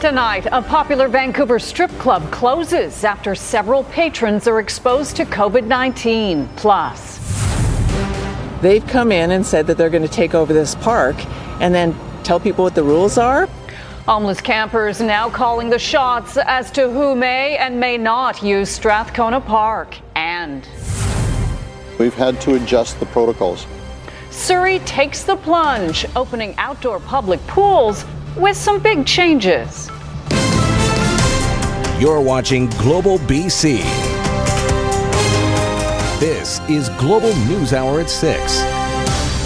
Tonight, a popular Vancouver strip club closes after several patrons are exposed to COVID 19. Plus, they've come in and said that they're going to take over this park and then tell people what the rules are. Homeless campers now calling the shots as to who may and may not use Strathcona Park. And we've had to adjust the protocols. Surrey takes the plunge, opening outdoor public pools with some big changes. You're watching Global BC. This is Global News Hour at 6.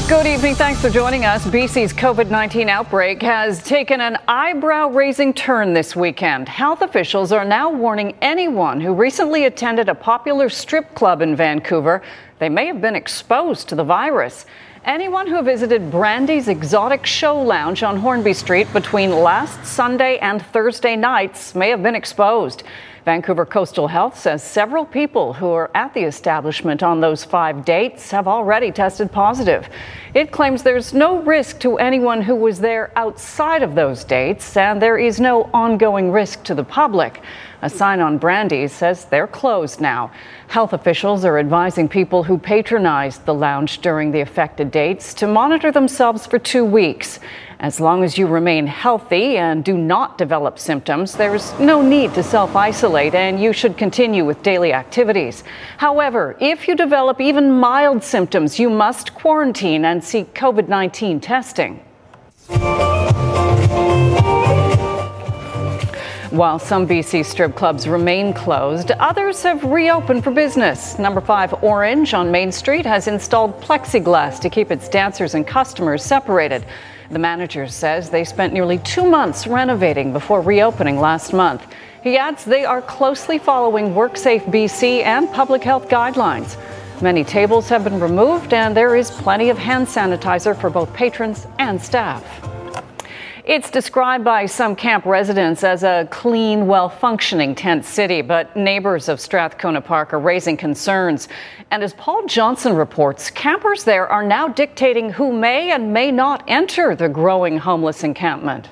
Good evening. Thanks for joining us. BC's COVID 19 outbreak has taken an eyebrow raising turn this weekend. Health officials are now warning anyone who recently attended a popular strip club in Vancouver they may have been exposed to the virus. Anyone who visited Brandi's Exotic Show Lounge on Hornby Street between last Sunday and Thursday nights may have been exposed. Vancouver Coastal Health says several people who were at the establishment on those five dates have already tested positive. It claims there's no risk to anyone who was there outside of those dates, and there is no ongoing risk to the public. A sign on Brandi says they're closed now. Health officials are advising people who patronized the lounge during the affected dates to monitor themselves for two weeks. As long as you remain healthy and do not develop symptoms, there's no need to self isolate and you should continue with daily activities. However, if you develop even mild symptoms, you must quarantine and seek COVID 19 testing. While some BC strip clubs remain closed, others have reopened for business. Number 5 Orange on Main Street has installed plexiglass to keep its dancers and customers separated. The manager says they spent nearly two months renovating before reopening last month. He adds they are closely following WorkSafe BC and public health guidelines. Many tables have been removed, and there is plenty of hand sanitizer for both patrons and staff. It's described by some camp residents as a clean, well functioning tent city, but neighbors of Strathcona Park are raising concerns. And as Paul Johnson reports, campers there are now dictating who may and may not enter the growing homeless encampment.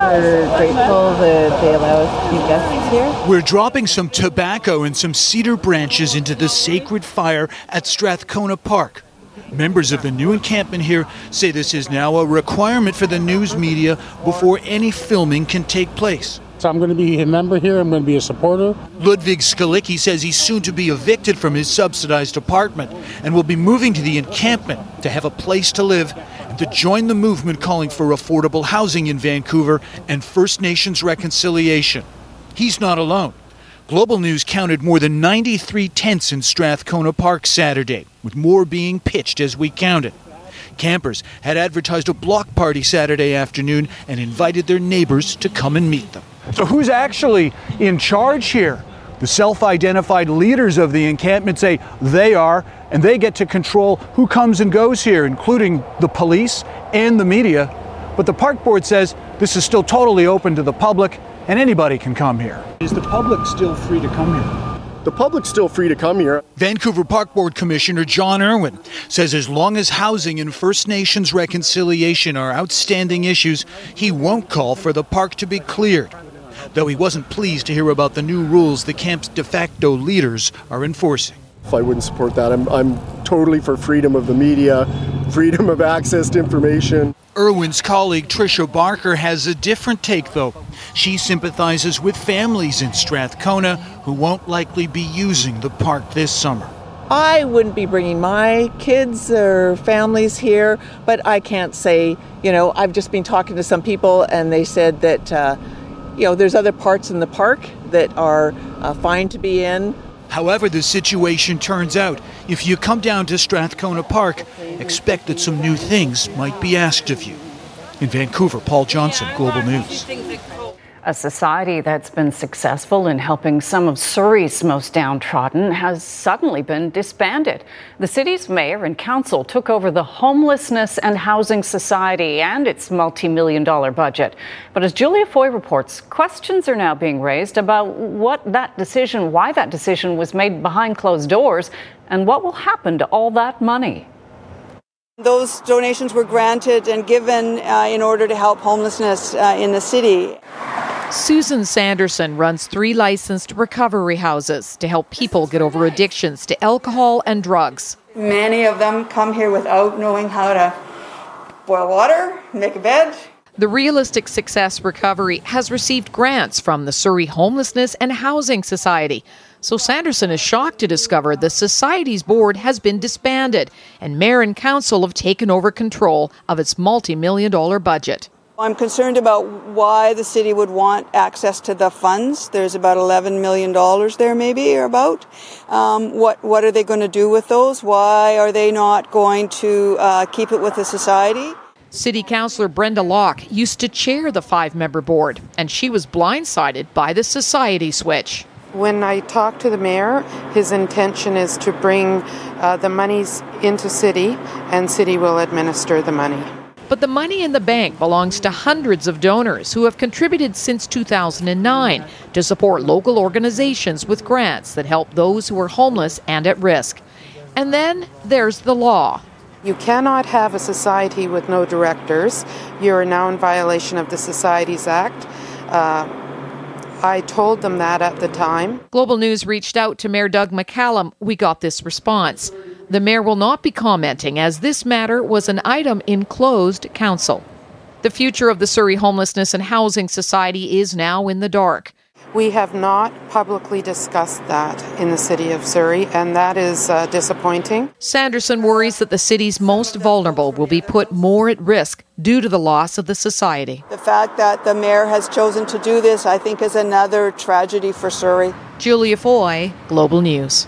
We're grateful that they allow us to be guests here. We're dropping some tobacco and some cedar branches into the sacred fire at Strathcona Park. Members of the new encampment here say this is now a requirement for the news media before any filming can take place. So I'm going to be a member here. I'm going to be a supporter. Ludwig Skalicki says he's soon to be evicted from his subsidized apartment and will be moving to the encampment to have a place to live and to join the movement calling for affordable housing in Vancouver and First Nations reconciliation. He's not alone. Global News counted more than 93 tents in Strathcona Park Saturday, with more being pitched as we counted. Campers had advertised a block party Saturday afternoon and invited their neighbors to come and meet them. So, who's actually in charge here? The self identified leaders of the encampment say they are, and they get to control who comes and goes here, including the police and the media. But the park board says this is still totally open to the public and anybody can come here. Is the public still free to come here? The public's still free to come here. Vancouver Park Board Commissioner John Irwin says as long as housing and First Nations reconciliation are outstanding issues, he won't call for the park to be cleared. Though he wasn't pleased to hear about the new rules the camp's de facto leaders are enforcing. I wouldn't support that. I'm, I'm totally for freedom of the media, freedom of access to information. Irwin's colleague Tricia Barker has a different take, though. She sympathizes with families in Strathcona who won't likely be using the park this summer. I wouldn't be bringing my kids or families here, but I can't say, you know, I've just been talking to some people and they said that, uh, you know, there's other parts in the park that are uh, fine to be in. However, the situation turns out, if you come down to Strathcona Park, expect that some new things might be asked of you. In Vancouver, Paul Johnson, Global News. A society that's been successful in helping some of Surrey's most downtrodden has suddenly been disbanded. The city's mayor and council took over the Homelessness and Housing Society and its multi million dollar budget. But as Julia Foy reports, questions are now being raised about what that decision, why that decision was made behind closed doors, and what will happen to all that money. Those donations were granted and given uh, in order to help homelessness uh, in the city. Susan Sanderson runs three licensed recovery houses to help people get over addictions to alcohol and drugs. Many of them come here without knowing how to boil water, make a bed. The Realistic Success Recovery has received grants from the Surrey Homelessness and Housing Society. So Sanderson is shocked to discover the Society's board has been disbanded and Mayor and Council have taken over control of its multi million dollar budget. I'm concerned about why the city would want access to the funds. There's about $11 million there, maybe, or about. Um, what, what are they going to do with those? Why are they not going to uh, keep it with the society? City Councillor Brenda Locke used to chair the five member board, and she was blindsided by the society switch. When I talked to the mayor, his intention is to bring uh, the monies into city, and city will administer the money. But the money in the bank belongs to hundreds of donors who have contributed since 2009 to support local organizations with grants that help those who are homeless and at risk. And then there's the law. You cannot have a society with no directors. You are now in violation of the Societies Act. Uh, I told them that at the time. Global News reached out to Mayor Doug McCallum. We got this response. The mayor will not be commenting as this matter was an item in closed council. The future of the Surrey Homelessness and Housing Society is now in the dark. We have not publicly discussed that in the city of Surrey, and that is uh, disappointing. Sanderson worries that the city's most vulnerable will be put more at risk due to the loss of the society. The fact that the mayor has chosen to do this, I think, is another tragedy for Surrey. Julia Foy, Global News.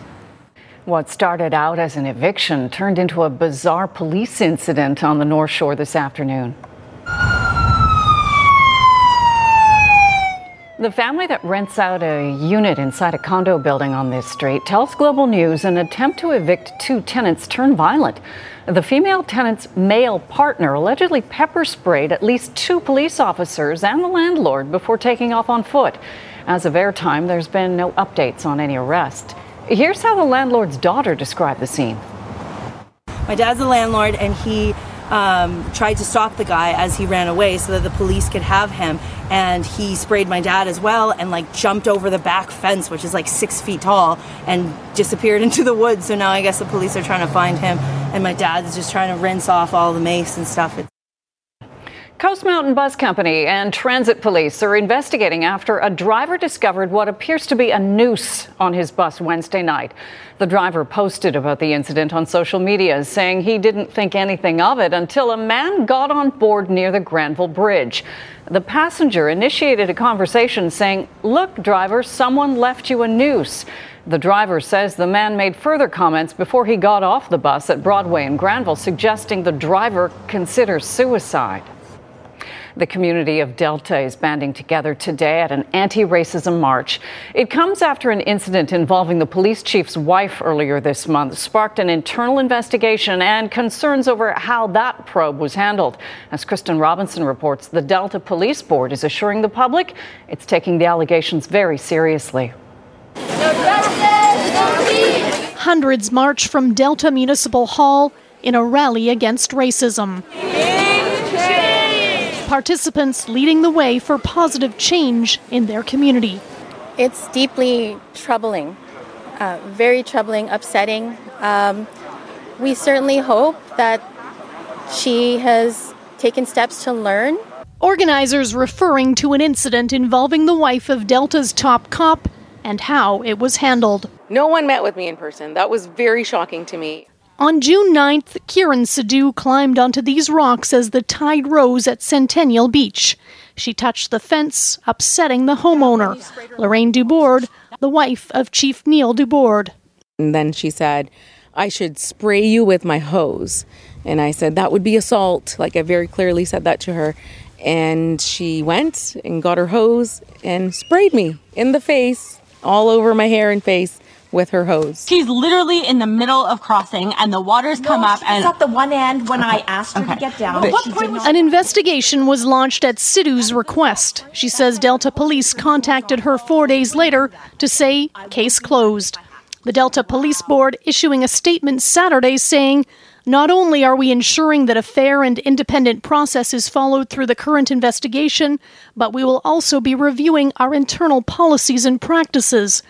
What started out as an eviction turned into a bizarre police incident on the North Shore this afternoon. The family that rents out a unit inside a condo building on this street tells Global News an attempt to evict two tenants turned violent. The female tenant's male partner allegedly pepper sprayed at least two police officers and the landlord before taking off on foot. As of airtime, there's been no updates on any arrest. Here's how the landlord's daughter described the scene. My dad's a landlord, and he um, tried to stop the guy as he ran away so that the police could have him. And he sprayed my dad as well and like jumped over the back fence, which is like six feet tall, and disappeared into the woods. So now I guess the police are trying to find him, and my dad's just trying to rinse off all the mace and stuff. It's Coast Mountain Bus Company and transit police are investigating after a driver discovered what appears to be a noose on his bus Wednesday night. The driver posted about the incident on social media, saying he didn't think anything of it until a man got on board near the Granville Bridge. The passenger initiated a conversation saying, Look, driver, someone left you a noose. The driver says the man made further comments before he got off the bus at Broadway in Granville, suggesting the driver consider suicide. The community of Delta is banding together today at an anti racism march. It comes after an incident involving the police chief's wife earlier this month sparked an internal investigation and concerns over how that probe was handled. As Kristen Robinson reports, the Delta Police Board is assuring the public it's taking the allegations very seriously. Hundreds march from Delta Municipal Hall in a rally against racism participants leading the way for positive change in their community. It's deeply troubling, uh, very troubling, upsetting. Um, we certainly hope that she has taken steps to learn. Organizers referring to an incident involving the wife of Delta's top cop and how it was handled. No one met with me in person. That was very shocking to me. On June 9th, Kieran Sadu climbed onto these rocks as the tide rose at Centennial Beach. She touched the fence, upsetting the homeowner, Lorraine Dubord, the wife of Chief Neil Dubord. And then she said, I should spray you with my hose. And I said, that would be assault. Like I very clearly said that to her. And she went and got her hose and sprayed me in the face, all over my hair and face with her hose. She's literally in the middle of crossing, and the water's no, come up. and at the one end when I asked her okay. to get down. An investigation was launched at Sidu's request. She says Delta police contacted her four days later to say case closed. The Delta Police Board issuing a statement Saturday saying Not only are we ensuring that a fair and independent process is followed through the current investigation, but we will also be reviewing our internal policies and practices.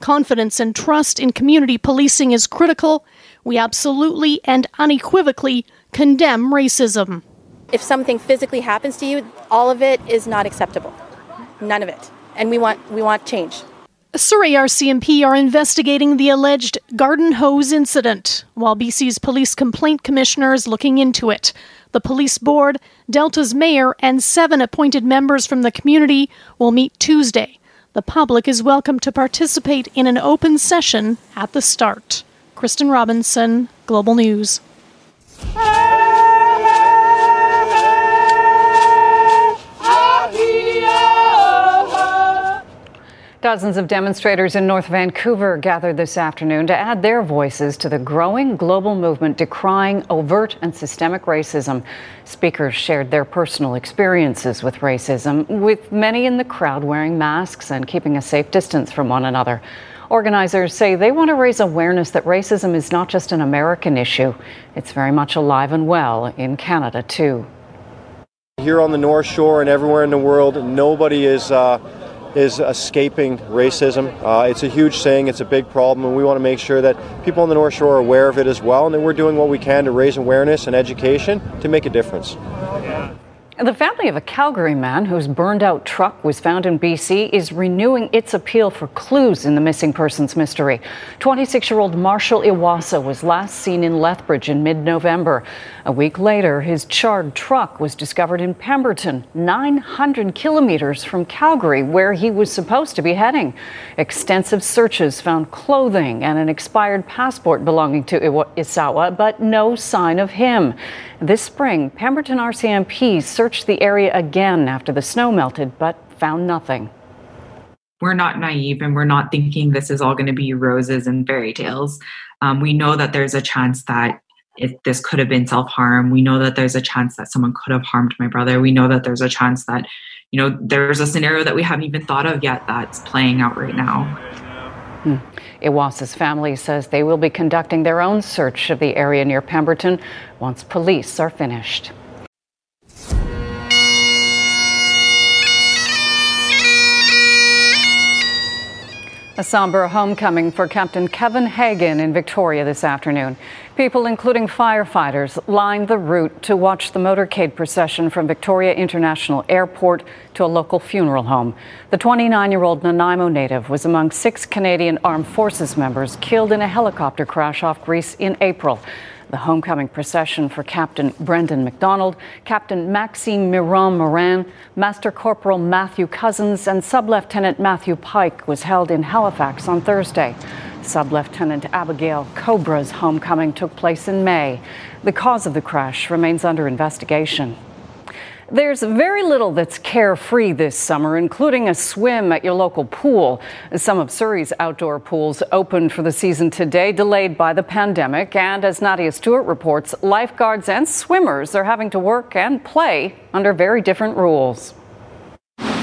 Confidence and trust in community policing is critical. We absolutely and unequivocally condemn racism. If something physically happens to you, all of it is not acceptable. None of it. And we want we want change. Surrey RCMP are investigating the alleged garden hose incident, while BC's Police Complaint Commissioner is looking into it. The police board, Delta's mayor, and seven appointed members from the community will meet Tuesday. The public is welcome to participate in an open session at the start. Kristen Robinson, Global News. Dozens of demonstrators in North Vancouver gathered this afternoon to add their voices to the growing global movement decrying overt and systemic racism. Speakers shared their personal experiences with racism, with many in the crowd wearing masks and keeping a safe distance from one another. Organizers say they want to raise awareness that racism is not just an American issue, it's very much alive and well in Canada, too. Here on the North Shore and everywhere in the world, nobody is. Uh, is escaping racism. Uh, it's a huge thing, it's a big problem, and we want to make sure that people on the North Shore are aware of it as well, and that we're doing what we can to raise awareness and education to make a difference. The family of a Calgary man whose burned out truck was found in BC is renewing its appeal for clues in the missing persons mystery. 26 year old Marshall Iwasa was last seen in Lethbridge in mid November. A week later, his charred truck was discovered in Pemberton, 900 kilometers from Calgary, where he was supposed to be heading. Extensive searches found clothing and an expired passport belonging to Iwasa, but no sign of him. This spring, Pemberton RCMP searched the area again after the snow melted, but found nothing. We're not naive and we're not thinking this is all going to be roses and fairy tales. Um, we know that there's a chance that if this could have been self harm. We know that there's a chance that someone could have harmed my brother. We know that there's a chance that, you know, there's a scenario that we haven't even thought of yet that's playing out right now. Hmm. Iwasa's family says they will be conducting their own search of the area near Pemberton once police are finished. A somber homecoming for Captain Kevin Hagen in Victoria this afternoon. People, including firefighters, lined the route to watch the motorcade procession from Victoria International Airport to a local funeral home. The 29 year old Nanaimo native was among six Canadian Armed Forces members killed in a helicopter crash off Greece in April the homecoming procession for Captain Brendan McDonald, Captain Maxime Miron Morin, Master Corporal Matthew Cousins, and Sub Lieutenant Matthew Pike was held in Halifax on Thursday. Sub Lieutenant Abigail Cowbrough's homecoming took place in May. The cause of the crash remains under investigation. There's very little that's carefree this summer, including a swim at your local pool. Some of Surrey's outdoor pools opened for the season today, delayed by the pandemic. And as Nadia Stewart reports, lifeguards and swimmers are having to work and play under very different rules.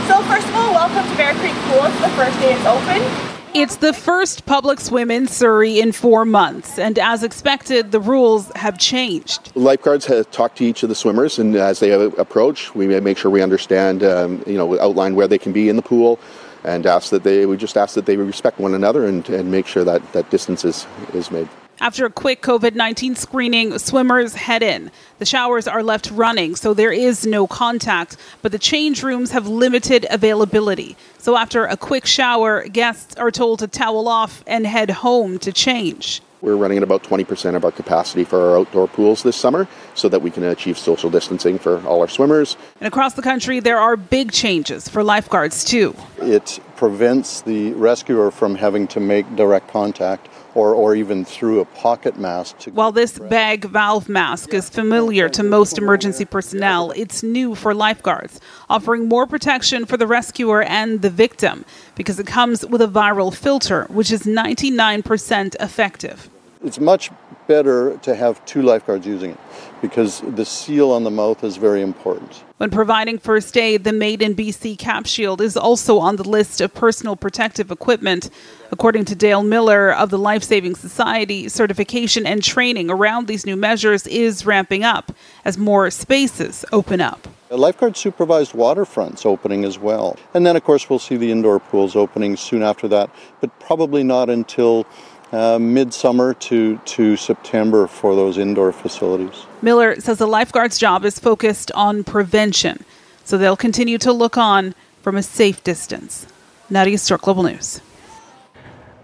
So, first of all, welcome to Bear Creek Pool. It's the first day it's open. It's the first public swim in Surrey in four months, and as expected, the rules have changed. Lifeguards have talked to each of the swimmers, and as they approach, we make sure we understand, um, you know, outline where they can be in the pool, and ask that they, we just ask that they respect one another and, and make sure that that distance is, is made. After a quick COVID 19 screening, swimmers head in. The showers are left running, so there is no contact, but the change rooms have limited availability. So after a quick shower, guests are told to towel off and head home to change. We're running at about 20% of our capacity for our outdoor pools this summer so that we can achieve social distancing for all our swimmers. And across the country, there are big changes for lifeguards, too. It prevents the rescuer from having to make direct contact or, or even through a pocket mask. While this bag valve mask is familiar to most emergency personnel, it's new for lifeguards, offering more protection for the rescuer and the victim because it comes with a viral filter, which is 99% effective. It's much better to have two lifeguards using it because the seal on the mouth is very important. When providing first aid, the Made in BC Cap Shield is also on the list of personal protective equipment. According to Dale Miller of the Life Saving Society, certification and training around these new measures is ramping up as more spaces open up. A lifeguard supervised waterfronts opening as well. And then, of course, we'll see the indoor pools opening soon after that, but probably not until uh, midsummer to, to September for those indoor facilities. Miller says the lifeguard's job is focused on prevention, so they'll continue to look on from a safe distance. Nadia Stewart, Global News.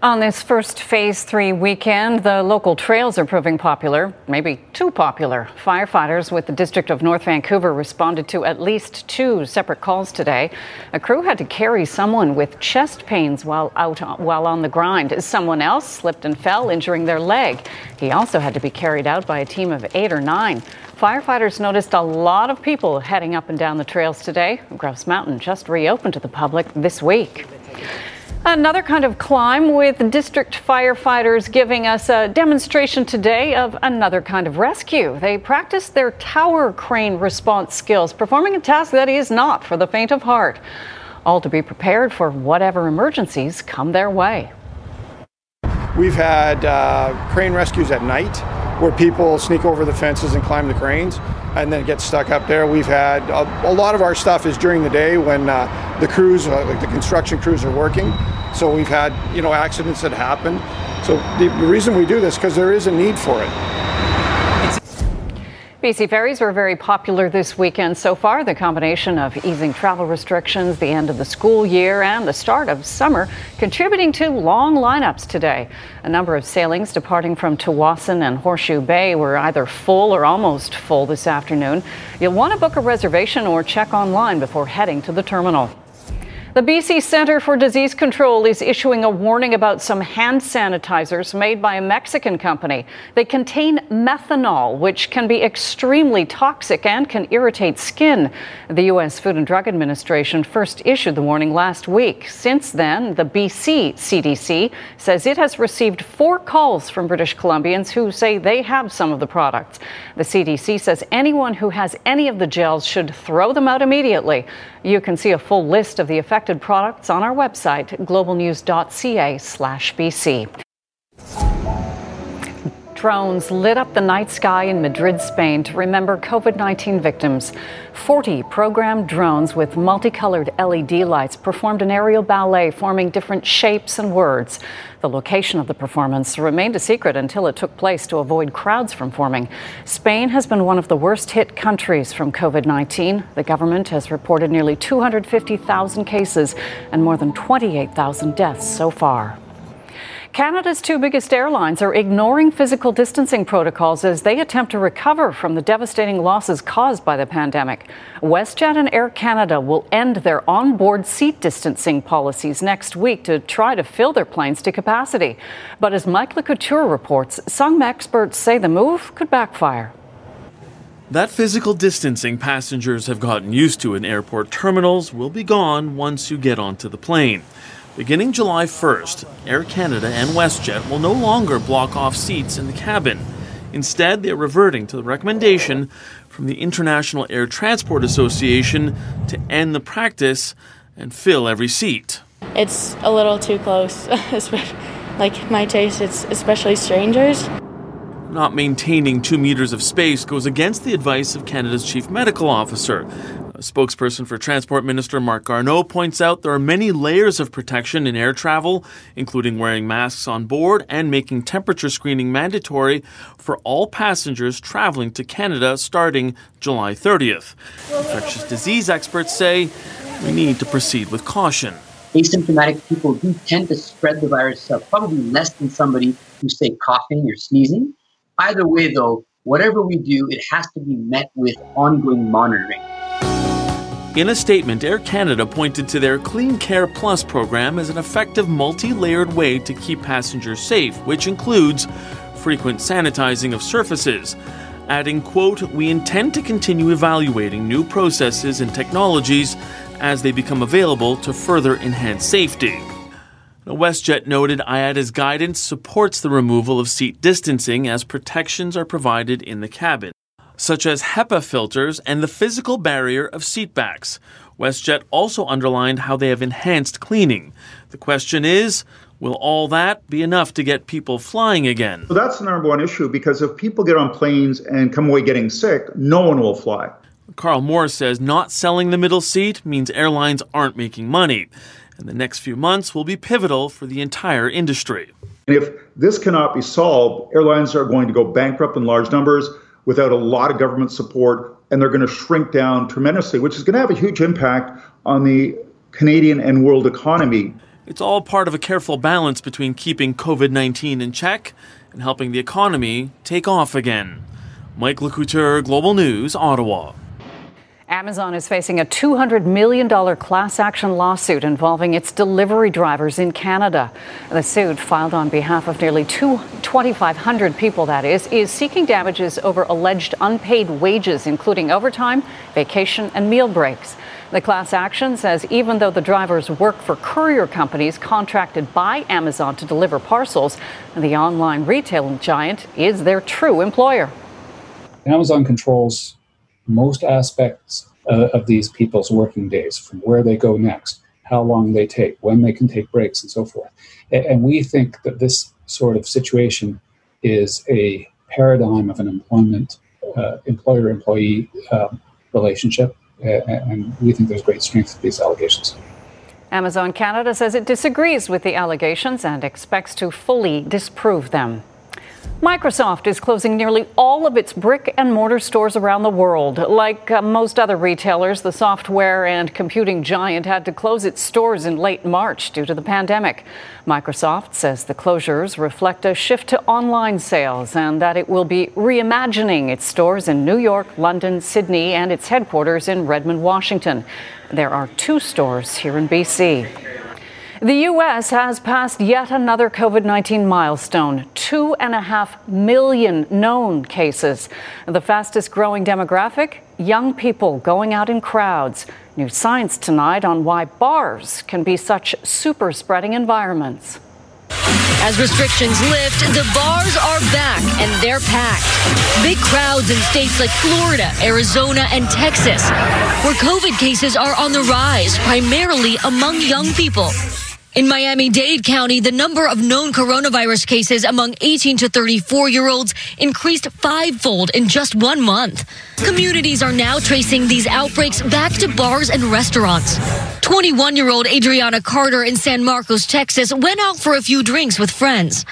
On this first phase three weekend, the local trails are proving popular, maybe too popular. Firefighters with the District of North Vancouver responded to at least two separate calls today. A crew had to carry someone with chest pains while out while on the grind. Someone else slipped and fell, injuring their leg. He also had to be carried out by a team of eight or nine. Firefighters noticed a lot of people heading up and down the trails today. Grouse Mountain just reopened to the public this week. Another kind of climb with district firefighters giving us a demonstration today of another kind of rescue. They practiced their tower crane response skills, performing a task that is not for the faint of heart. All to be prepared for whatever emergencies come their way. We've had uh, crane rescues at night where people sneak over the fences and climb the cranes and then get stuck up there. We've had a, a lot of our stuff is during the day when uh, the crews, uh, like the construction crews, are working. So we've had you know accidents that happen. So the, the reason we do this because there is a need for it. BC ferries were very popular this weekend so far. The combination of easing travel restrictions, the end of the school year, and the start of summer contributing to long lineups today. A number of sailings departing from Tsawwassen and Horseshoe Bay were either full or almost full this afternoon. You'll want to book a reservation or check online before heading to the terminal. The BC Centre for Disease Control is issuing a warning about some hand sanitizers made by a Mexican company. They contain methanol, which can be extremely toxic and can irritate skin. The U.S. Food and Drug Administration first issued the warning last week. Since then, the BC CDC says it has received four calls from British Columbians who say they have some of the products. The CDC says anyone who has any of the gels should throw them out immediately. You can see a full list of the affected products on our website, globalnews.ca/bc. Drones lit up the night sky in Madrid, Spain to remember COVID 19 victims. 40 programmed drones with multicolored LED lights performed an aerial ballet forming different shapes and words. The location of the performance remained a secret until it took place to avoid crowds from forming. Spain has been one of the worst hit countries from COVID 19. The government has reported nearly 250,000 cases and more than 28,000 deaths so far. Canada's two biggest airlines are ignoring physical distancing protocols as they attempt to recover from the devastating losses caused by the pandemic. WestJet and Air Canada will end their onboard seat distancing policies next week to try to fill their planes to capacity. But as Mike Le Couteur reports, some experts say the move could backfire. That physical distancing passengers have gotten used to in airport terminals will be gone once you get onto the plane. Beginning July 1st, Air Canada and WestJet will no longer block off seats in the cabin. Instead, they are reverting to the recommendation from the International Air Transport Association to end the practice and fill every seat. It's a little too close, like my taste, it's especially strangers. Not maintaining two meters of space goes against the advice of Canada's chief medical officer. Spokesperson for Transport Minister Marc Garneau points out there are many layers of protection in air travel, including wearing masks on board and making temperature screening mandatory for all passengers traveling to Canada starting July 30th. Infectious disease experts say we need to proceed with caution. Asymptomatic people do tend to spread the virus uh, probably less than somebody who's, say, coughing or sneezing. Either way, though, whatever we do, it has to be met with ongoing monitoring. In a statement, Air Canada pointed to their Clean Care Plus program as an effective multi layered way to keep passengers safe, which includes frequent sanitizing of surfaces. Adding, quote, we intend to continue evaluating new processes and technologies as they become available to further enhance safety. WestJet noted IATA's guidance supports the removal of seat distancing as protections are provided in the cabin, such as HEPA filters and the physical barrier of seatbacks. WestJet also underlined how they have enhanced cleaning. The question is, will all that be enough to get people flying again? So that's the number one issue because if people get on planes and come away getting sick, no one will fly. Karl Moore says not selling the middle seat means airlines aren't making money. And the next few months will be pivotal for the entire industry. And if this cannot be solved, airlines are going to go bankrupt in large numbers without a lot of government support, and they're going to shrink down tremendously, which is going to have a huge impact on the Canadian and world economy. It's all part of a careful balance between keeping COVID 19 in check and helping the economy take off again. Mike Le Couteur, Global News, Ottawa. Amazon is facing a $200 million class action lawsuit involving its delivery drivers in Canada. The suit, filed on behalf of nearly 2,500 people, that is, is seeking damages over alleged unpaid wages, including overtime, vacation, and meal breaks. The class action says even though the drivers work for courier companies contracted by Amazon to deliver parcels, the online retail giant is their true employer. Amazon controls most aspects uh, of these people's working days, from where they go next, how long they take, when they can take breaks, and so forth. And we think that this sort of situation is a paradigm of an employment uh, employer employee um, relationship. and we think there's great strength to these allegations. Amazon Canada says it disagrees with the allegations and expects to fully disprove them. Microsoft is closing nearly all of its brick and mortar stores around the world. Like uh, most other retailers, the software and computing giant had to close its stores in late March due to the pandemic. Microsoft says the closures reflect a shift to online sales and that it will be reimagining its stores in New York, London, Sydney, and its headquarters in Redmond, Washington. There are two stores here in BC. The U.S. has passed yet another COVID 19 milestone two and a half million known cases. The fastest growing demographic young people going out in crowds. New science tonight on why bars can be such super spreading environments. As restrictions lift, the bars are back and they're packed. Big crowds in states like Florida, Arizona, and Texas, where COVID cases are on the rise, primarily among young people. In Miami Dade County, the number of known coronavirus cases among 18 to 34 year olds increased fivefold in just one month. Communities are now tracing these outbreaks back to bars and restaurants. 21 year old Adriana Carter in San Marcos, Texas, went out for a few drinks with friends.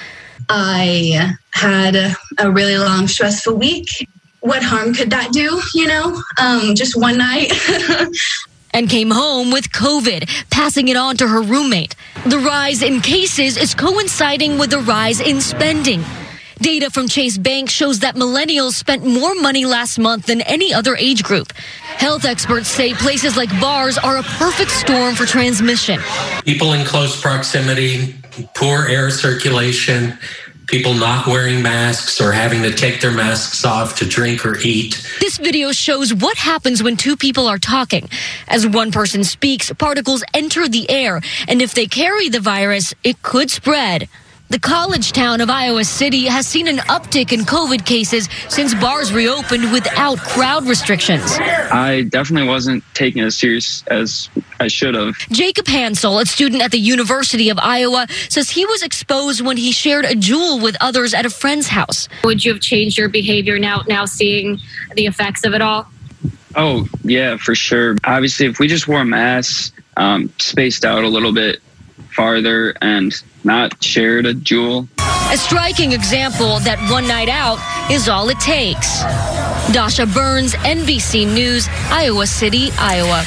I had a really long, stressful week. What harm could that do? You know, um, just one night. and came home with COVID, passing it on to her roommate. The rise in cases is coinciding with the rise in spending. Data from Chase Bank shows that millennials spent more money last month than any other age group. Health experts say places like bars are a perfect storm for transmission. People in close proximity, poor air circulation, people not wearing masks or having to take their masks off to drink or eat. This video shows what happens when two people are talking. As one person speaks, particles enter the air, and if they carry the virus, it could spread. The college town of Iowa City has seen an uptick in COVID cases since bars reopened without crowd restrictions. I definitely wasn't taking it as serious as I should have. Jacob Hansel, a student at the University of Iowa, says he was exposed when he shared a Juul with others at a friend's house. Would you have changed your behavior now now seeing the effects of it all? Oh, yeah, for sure. Obviously, if we just wore masks, um, spaced out a little bit, farther and not shared a Juul. A striking example that one night out is all it takes. Dasha Burns, NBC News, Iowa City, Iowa.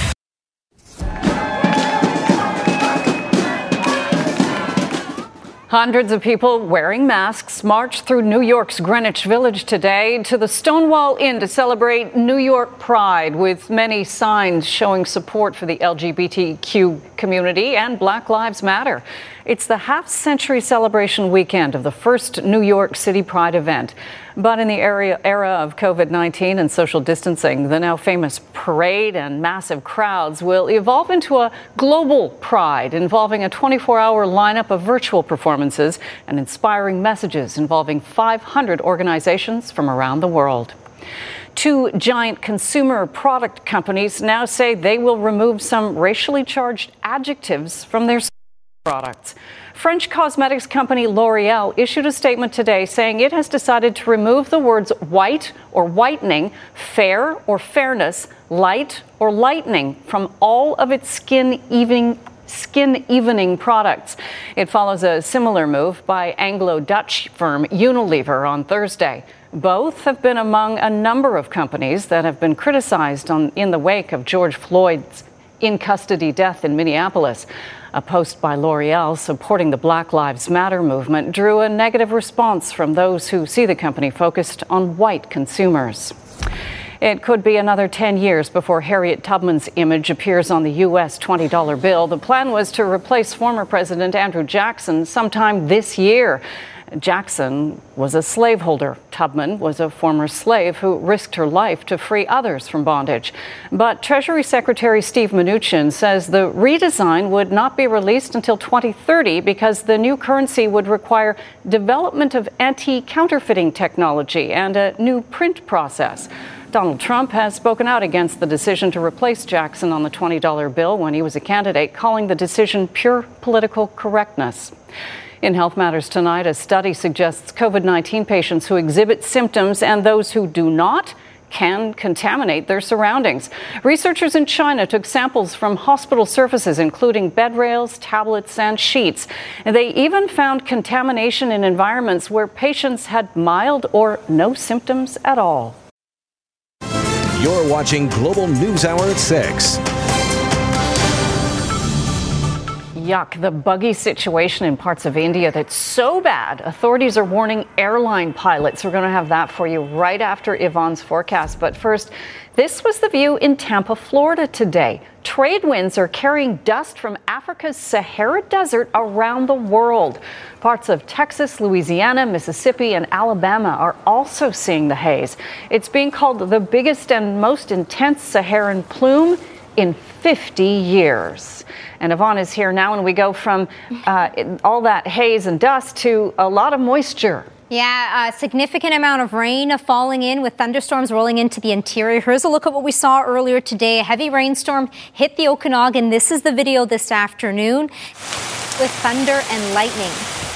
Hundreds of people wearing masks marched through New York's Greenwich Village today to the Stonewall Inn to celebrate New York Pride, with many signs showing support for the LGBTQ community and Black Lives Matter. It's the half century celebration weekend of the first New York City Pride event. But in the era of COVID 19 and social distancing, the now famous parade and massive crowds will evolve into a global pride involving a 24 hour lineup of virtual performances and inspiring messages involving 500 organizations from around the world. Two giant consumer product companies now say they will remove some racially charged adjectives from their products. French cosmetics company L'Oreal issued a statement today saying it has decided to remove the words white or whitening, fair or fairness, light or lightening from all of its skin evening skin evening products. It follows a similar move by Anglo Dutch firm Unilever on Thursday. Both have been among a number of companies that have been criticized on, in the wake of George Floyd's in custody death in Minneapolis. A post by L'Oreal supporting the Black Lives Matter movement drew a negative response from those who see the company focused on white consumers. It could be another 10 years before Harriet Tubman's image appears on the U.S. $20 bill. The plan was to replace former President Andrew Jackson sometime this year. Jackson was a slaveholder. Tubman was a former slave who risked her life to free others from bondage. But Treasury Secretary Steve Mnuchin says the redesign would not be released until 2030 because the new currency would require development of anti counterfeiting technology and a new print process. Donald Trump has spoken out against the decision to replace Jackson on the $20 bill when he was a candidate, calling the decision pure political correctness. In Health Matters tonight, a study suggests COVID 19 patients who exhibit symptoms and those who do not can contaminate their surroundings. Researchers in China took samples from hospital surfaces, including bed rails, tablets, and sheets. And they even found contamination in environments where patients had mild or no symptoms at all. You're watching Global News Hour at 6. Yuck, the buggy situation in parts of India that's so bad. Authorities are warning airline pilots. We're going to have that for you right after Yvonne's forecast. But first, this was the view in Tampa, Florida today. Trade winds are carrying dust from Africa's Sahara Desert around the world. Parts of Texas, Louisiana, Mississippi, and Alabama are also seeing the haze. It's being called the biggest and most intense Saharan plume in 50 years. And Yvonne is here now, and we go from uh, all that haze and dust to a lot of moisture. Yeah, a significant amount of rain falling in with thunderstorms rolling into the interior. Here's a look at what we saw earlier today. A heavy rainstorm hit the Okanagan. This is the video this afternoon with thunder and lightning.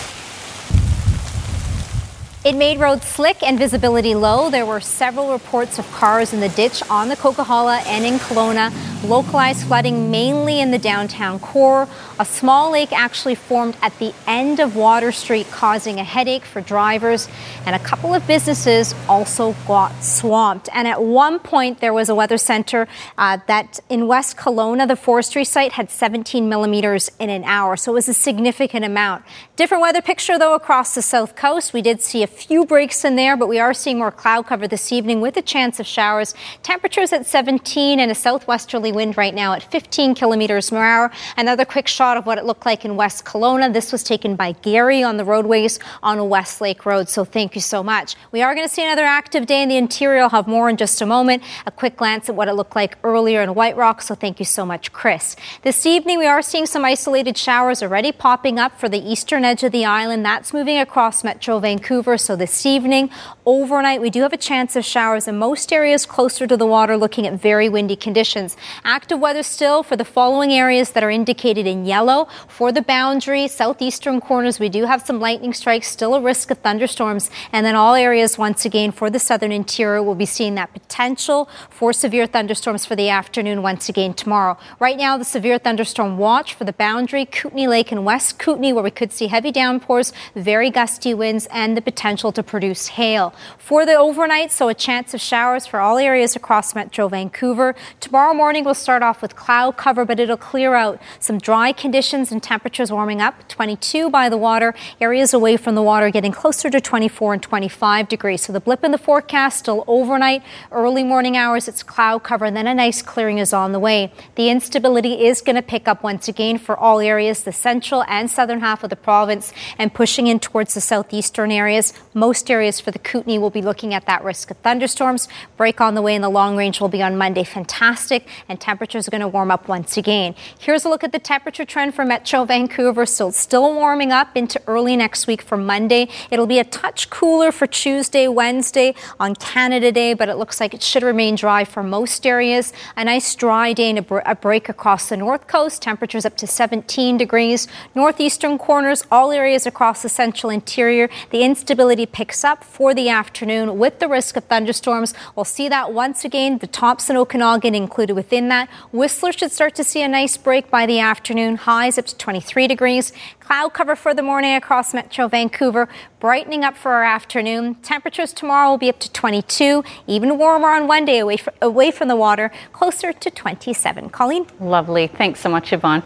It made roads slick and visibility low. There were several reports of cars in the ditch on the Coquihalla and in Kelowna. Localized flooding mainly in the downtown core. A small lake actually formed at the end of Water Street, causing a headache for drivers. And a couple of businesses also got swamped. And at one point, there was a weather center uh, that in West Kelowna, the forestry site had 17 millimeters in an hour. So it was a significant amount. Different weather picture, though, across the south coast. We did see a few breaks in there, but we are seeing more cloud cover this evening with a chance of showers. Temperatures at 17 and a southwesterly wind right now at 15 kilometers per hour. Another quick shot of what it looked like in West Kelowna. This was taken by Gary on the roadways on Westlake Road. So thank you so much. We are going to see another active day in the interior. I'll have more in just a moment. A quick glance at what it looked like earlier in White Rock. So thank you so much, Chris. This evening, we are seeing some isolated showers already popping up for the eastern edge of the island. That's moving across Metro Vancouver. So this evening, overnight, we do have a chance of showers in most areas closer to the water, looking at very windy conditions. Active weather still for the following areas that are indicated in yellow. For the boundary, southeastern corners, we do have some lightning strikes, still a risk of thunderstorms. And then all areas, once again, for the southern interior, we'll be seeing that potential for severe thunderstorms for the afternoon once again tomorrow. Right now, the severe thunderstorm watch for the boundary, Kootenay Lake and West Kootenay, where we could see heavy downpours, very gusty winds, and the potential potential to produce hail. For the overnight, so a chance of showers for all areas across Metro Vancouver. Tomorrow morning we'll start off with cloud cover, but it'll clear out. Some dry conditions and temperatures warming up. 22 by the water. Areas away from the water getting closer to 24 and 25 degrees. So the blip in the forecast still overnight. Early morning hours, it's cloud cover, and then a nice clearing is on the way. The instability is going to pick up once again for all areas, the central and southern half of the province, and pushing in towards the southeastern areas. Most areas for the Kootenay will be looking at that risk of thunderstorms. Break on the way in the long range will be on Monday. Fantastic, and temperatures are going to warm up once again. Here's a look at the temperature trend for Metro Vancouver. So still warming up into early next week for Monday. It'll be a touch cooler for Tuesday, Wednesday on Canada Day, but it looks like it should remain dry for most areas. A nice dry day and a break across the north coast. Temperatures up to 17 degrees. Northeastern corners, all areas across the central interior. The instability picks up for the afternoon with the risk of thunderstorms. We'll see that once again. The Thompson Okanagan included within that. Whistler should start to see a nice break by the afternoon. Highs up to 23 degrees. Cloud cover for the morning across Metro Vancouver, brightening up for our afternoon. Temperatures tomorrow will be up to 22, even warmer on Monday away, away from the water, closer to 27. Colleen? Lovely. Thanks so much, Yvonne.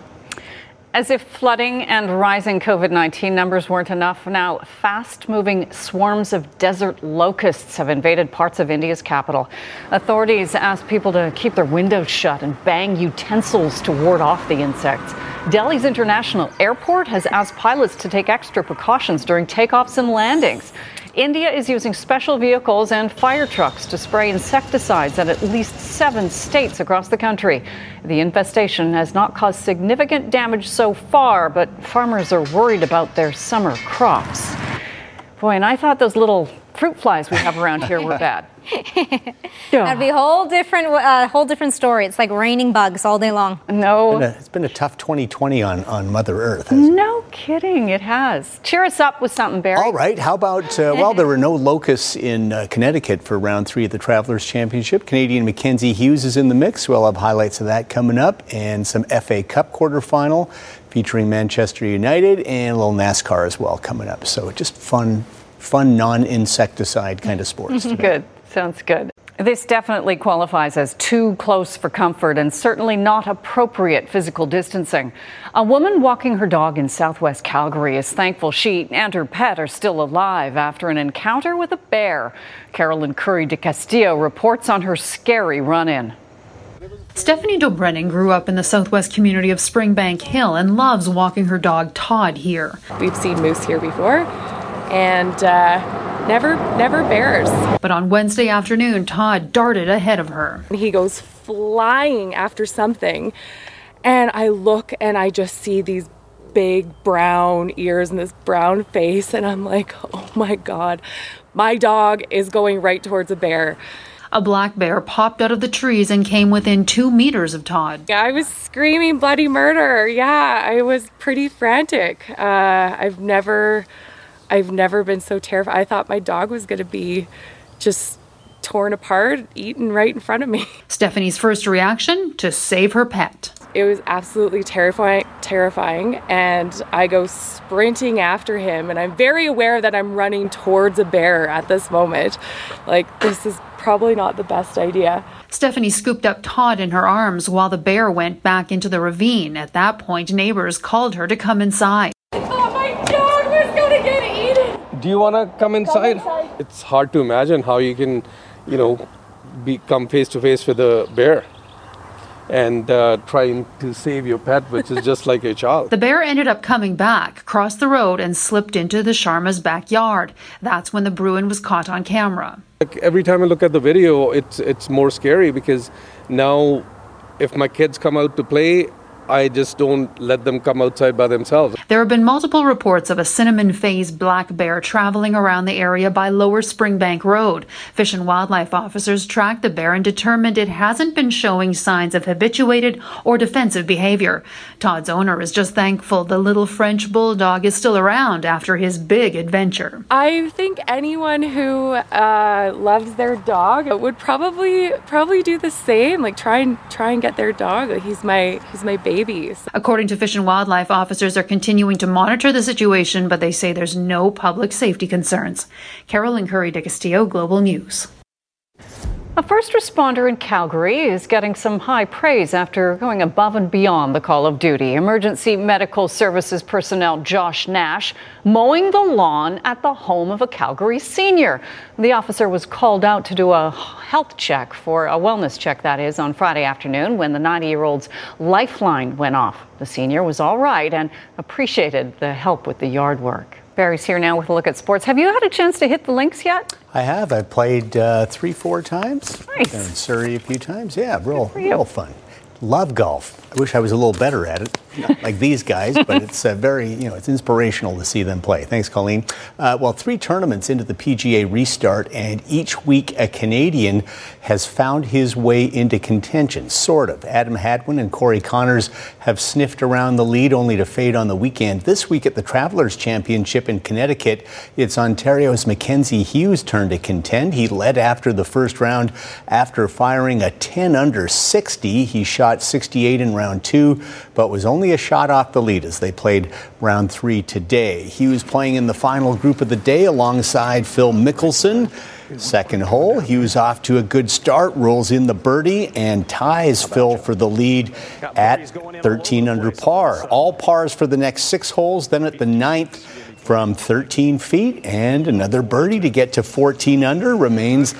As if flooding and rising COVID 19 numbers weren't enough, now fast moving swarms of desert locusts have invaded parts of India's capital. Authorities ask people to keep their windows shut and bang utensils to ward off the insects. Delhi's International Airport has asked pilots to take extra precautions during takeoffs and landings. India is using special vehicles and fire trucks to spray insecticides in at least seven states across the country. The infestation has not caused significant damage so far, but farmers are worried about their summer crops. Boy, and I thought those little fruit flies we have around here were bad. That'd be a whole different, uh, whole different story. It's like raining bugs all day long. No, It's been a, it's been a tough 2020 on, on Mother Earth. no kidding, it has. Cheer us up with something, Barry. All right. How about, uh, well, there were no locusts in uh, Connecticut for round three of the Travelers Championship. Canadian Mackenzie Hughes is in the mix. We'll have highlights of that coming up and some FA Cup quarterfinal featuring Manchester United and a little NASCAR as well coming up. So just fun, fun non insecticide kind of sports. Good. Sounds good. This definitely qualifies as too close for comfort and certainly not appropriate physical distancing. A woman walking her dog in southwest Calgary is thankful she and her pet are still alive after an encounter with a bear. Carolyn Kury de Castillo reports on her scary run in. Stephanie Dobrenning grew up in the southwest community of Springbank Hill and loves walking her dog Todd here. We've seen moose here before, and uh, never, never bears. But on Wednesday afternoon, Todd darted ahead of her. He goes flying after something, and I look and I just see these big brown ears and this brown face, and I'm like, oh my god, my dog is going right towards a bear. A black bear popped out of the trees and came within two meters of Todd. Yeah, I was screaming bloody murder. Yeah, I was pretty frantic. Uh, I've never, I've never been so terrified. I thought my dog was going to be just torn apart, eaten right in front of me. Stephanie's first reaction to save her pet. It was absolutely terrifying, terrifying, and I go sprinting after him, and I'm very aware that I'm running towards a bear at this moment. Like this is probably not the best idea. Stephanie scooped up Todd in her arms while the bear went back into the ravine. At that point, neighbors called her to come inside. I thought my dog was gonna get eaten. Do you want to come inside? It's hard to imagine how you can, you know, be come face to face with a bear and uh, trying to save your pet, which is just like a child. The bear ended up coming back, crossed the road, and slipped into the Sharma's backyard. That's when the Bruin was caught on camera. Like every time I look at the video, it's it's more scary because now, if my kids come out to play, I just don't let them come outside by themselves. There have been multiple reports of a cinnamon phased black bear traveling around the area by Lower Springbank Road. Fish and wildlife officers tracked the bear and determined it hasn't been showing signs of habituated or defensive behavior. Todd's owner is just thankful the little French bulldog is still around after his big adventure. I think anyone who uh, loves their dog would probably probably do the same. Like try and try and get their dog. He's my he's my baby. Babies. According to Fish and Wildlife, officers are continuing to monitor the situation, but they say there's no public safety concerns. Carolyn Kury de Castillo, Global News. A first responder in Calgary is getting some high praise after going above and beyond the call of duty. Emergency medical services personnel Josh Nash mowing the lawn at the home of a Calgary senior. The officer was called out to do a health check for a wellness check, that is, on Friday afternoon when the 90 year old's lifeline went off. The senior was all right and appreciated the help with the yard work. Barry's here now with a look at sports. Have you had a chance to hit the links yet? I have. I've played uh, three, four times. Nice. In Surrey a few times. Yeah, real, real fun. Love golf. I wish I was a little better at it, like these guys, but it's uh, very, you know, it's inspirational to see them play. Thanks, Colleen. Uh, well, three tournaments into the PGA restart, and each week a Canadian has found his way into contention, sort of. Adam Hadwin and Corey Conners have sniffed around the lead only to fade on the weekend. This week at the Travelers Championship in Connecticut, it's Ontario's Mackenzie Hughes' turn to contend. He led after the first round after firing a 10 under 60. He shot 68 in round two, but was only a shot off the lead as they played round three today. He was playing in the final group of the day alongside Phil Mickelson. Second hole, Hughes off to a good start, rolls in the birdie and ties Phil for the lead at 13 under par. All pars for the next six holes. Then at the ninth, from 13 feet and another birdie to get to 14 under remains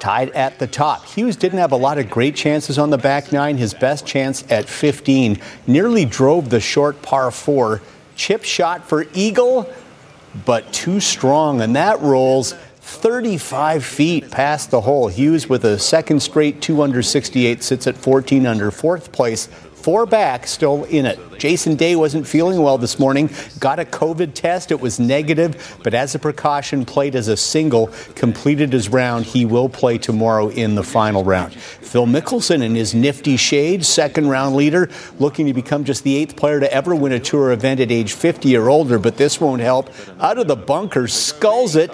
tied at the top. Hughes didn't have a lot of great chances on the back nine. His best chance at 15 nearly drove the short par four. Chip shot for Eagle, but too strong, and that rolls 35 feet past the hole. Hughes with a second straight 2 under 68 sits at 14 under fourth place. Four back, still in it. Jason Day wasn't feeling well this morning. Got a COVID test. It was negative, but as a precaution, played as a single, completed his round. He will play tomorrow in the final round. Phil Mickelson in his nifty shade, second round leader, looking to become just the eighth player to ever win a tour event at age 50 or older, but this won't help. Out of the bunker, sculls it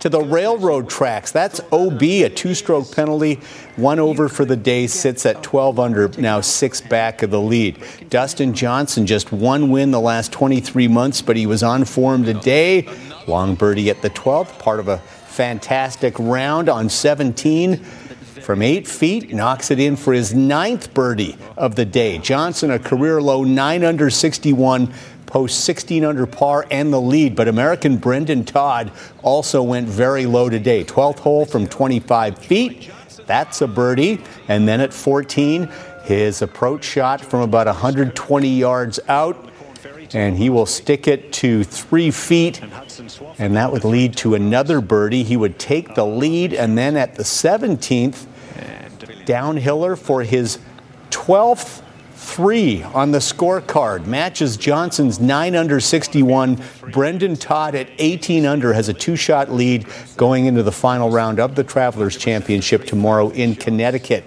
to the railroad tracks. That's OB, a two stroke penalty. One over for the day, sits at 12 under, now six back of the lead. Dustin Johnson, just one win the last 23 months, but he was on form today. Long birdie at the 12th, part of a fantastic round on 17 from eight feet, knocks it in for his ninth birdie of the day. Johnson, a career low, nine under 61, posts 16 under par and the lead. But American Brendon Todd also went very low today. 12th hole from 25 feet. That's a birdie. And then at 14, his approach shot from about 120 yards out. And he will stick it to three feet, and that would lead to another birdie. He would take the lead, and then at the 17th, downhiller for his 12th three on the scorecard. Matches Johnson's 9 under 61. Brendon Todd at 18 under has a two shot lead going into the final round of the Travelers Championship tomorrow in Connecticut.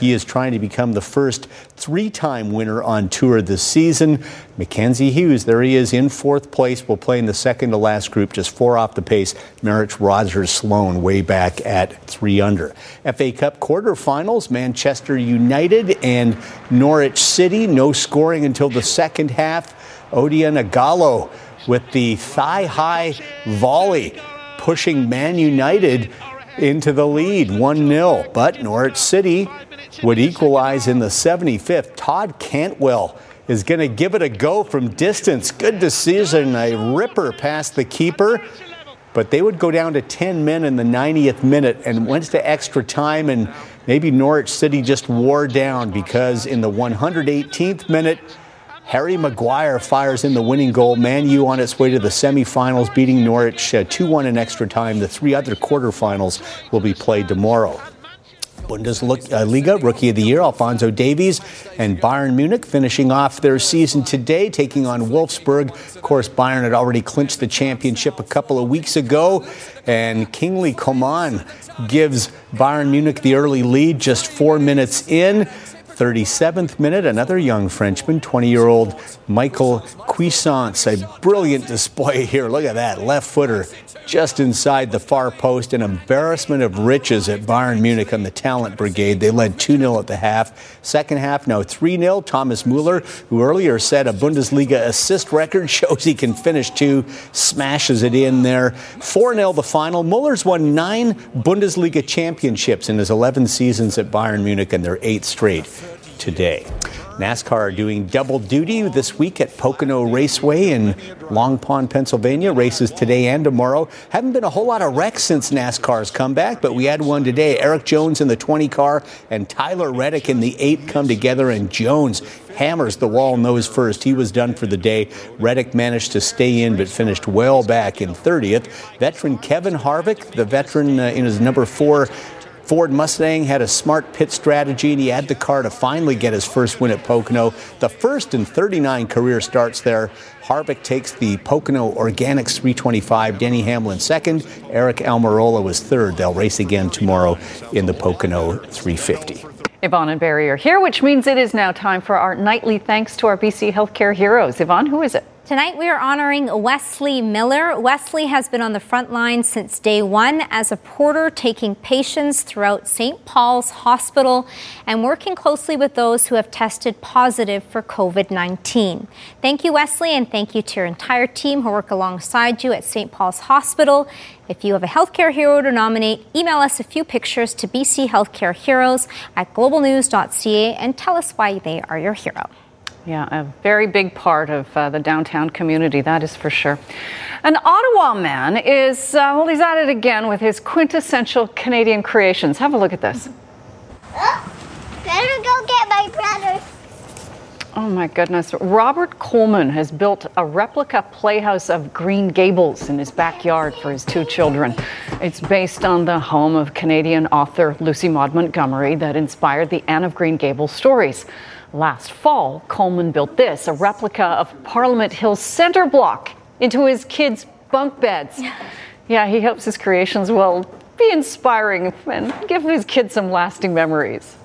He is trying to become the first three time winner on tour this season. Mackenzie Hughes, there he is in fourth place, will play in the second to last group, just four off the pace. Merritt's Roger Sloan way back at three under. FA Cup quarterfinals, Manchester United and Norwich City. No scoring until the second half. Odion Ighalo with the thigh high volley, pushing Man United into the lead 1 0. But Norwich City would equalize in the 75th. Todd Cantwell is going to give it a go from distance. Good decision, a ripper past the keeper. But they would go down to 10 men in the 90th minute and went to extra time, and maybe Norwich City just wore down because in the 118th minute, Harry Maguire fires in the winning goal. Man U on its way to the semifinals, beating Norwich uh, 2 1 in extra time. The three other quarterfinals will be played tomorrow. Bundesliga Rookie of the Year Alphonso Davies and Bayern Munich finishing off their season today, taking on Wolfsburg. Of course, Bayern had already clinched the championship a couple of weeks ago, and Kingsley Coman gives Bayern Munich the early lead just four minutes in. 37th minute, another young Frenchman, 20 year old Michael Cuisance. A brilliant display here. Look at that. Left footer just inside the far post. An embarrassment of riches at Bayern Munich on the talent brigade. They led 2 0 at the half. Second half, now 3 0. Thomas Muller, who earlier set a Bundesliga assist record, shows he can finish two, smashes it in there. 4 0 the final. Muller's won nine Bundesliga championships in his 11 seasons at Bayern Munich and their eighth straight today. NASCAR are doing double duty this week at Pocono Raceway in Long Pond, Pennsylvania. Races today and tomorrow. Haven't been a whole lot of wrecks since NASCAR's comeback, but we had one today. Erik Jones in the 20 car and Tyler Reddick in the 8 come together, and Jones hammers the wall nose first. He was done for the day. Reddick managed to stay in, but finished well back in 30th. Veteran Kevin Harvick, the veteran uh, in his number four Ford Mustang had a smart pit strategy and he had the car to finally get his first win at Pocono. The first in 39 career starts there. Harvick takes the Pocono Organics 325. Denny Hamlin second. Aric Almirola was third. They'll race again tomorrow in the Pocono 350. Yvonne and Barry are here, which means it is now time for our nightly thanks to our BC healthcare heroes. Yvonne, who is it? Tonight we are honoring Wesley Miller. Wesley has been on the front line since day one as a porter, taking patients throughout St. Paul's Hospital and working closely with those who have tested positive for COVID 19. Thank you, Wesley, and thank you to your entire team who work alongside you at St. Paul's Hospital. If you have a healthcare hero to nominate, email us a few pictures to BC Healthcare Heroes at globalnews.ca and tell us why they are your hero. Yeah, a very big part of uh, the downtown community, that is for sure. An Ottawa man is, uh, well, he's at it again with his quintessential Canadian creations. Have a look at this. Oh, better go get my brother. Oh my goodness. Robert Coleman has built a replica playhouse of Green Gables in his backyard for his two children. It's based on the home of Canadian author Lucy Maud Montgomery that inspired the Anne of Green Gables stories. Last fall, Coleman built this, a replica of Parliament Hill's center block, into his kids' bunk beds. Yeah, he hopes his creations will be inspiring and give his kids some lasting memories.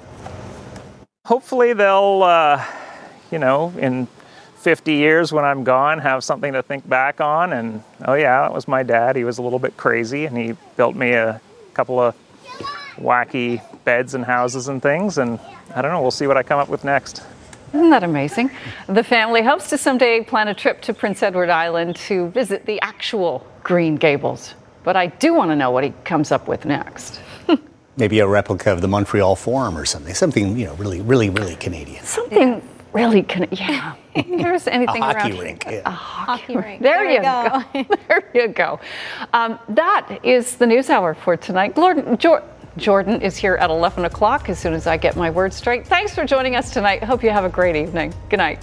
Hopefully, they'll, uh, you know, in 50 years when I'm gone, have something to think back on. And oh, yeah, that was my dad. He was a little bit crazy and he built me a couple of wacky beds and houses and things. And I don't know, we'll see what I come up with next. Isn't that amazing? The family hopes to someday plan a trip to Prince Edward Island to visit the actual Green Gables. But I do want to know what he comes up with next. Maybe a replica of the Montreal Forum or something. Something, you know, really, really, really Canadian. Something really can yeah. There's anything a hockey around rink. Yeah. A hockey, rink. There, There you go. go. there you go. Um, that is the news hour for tonight. Gordon, Jor- Jordan is here at 11 o'clock as soon as I get my words straight. Thanks for joining us tonight. Hope you have a great evening. Good night.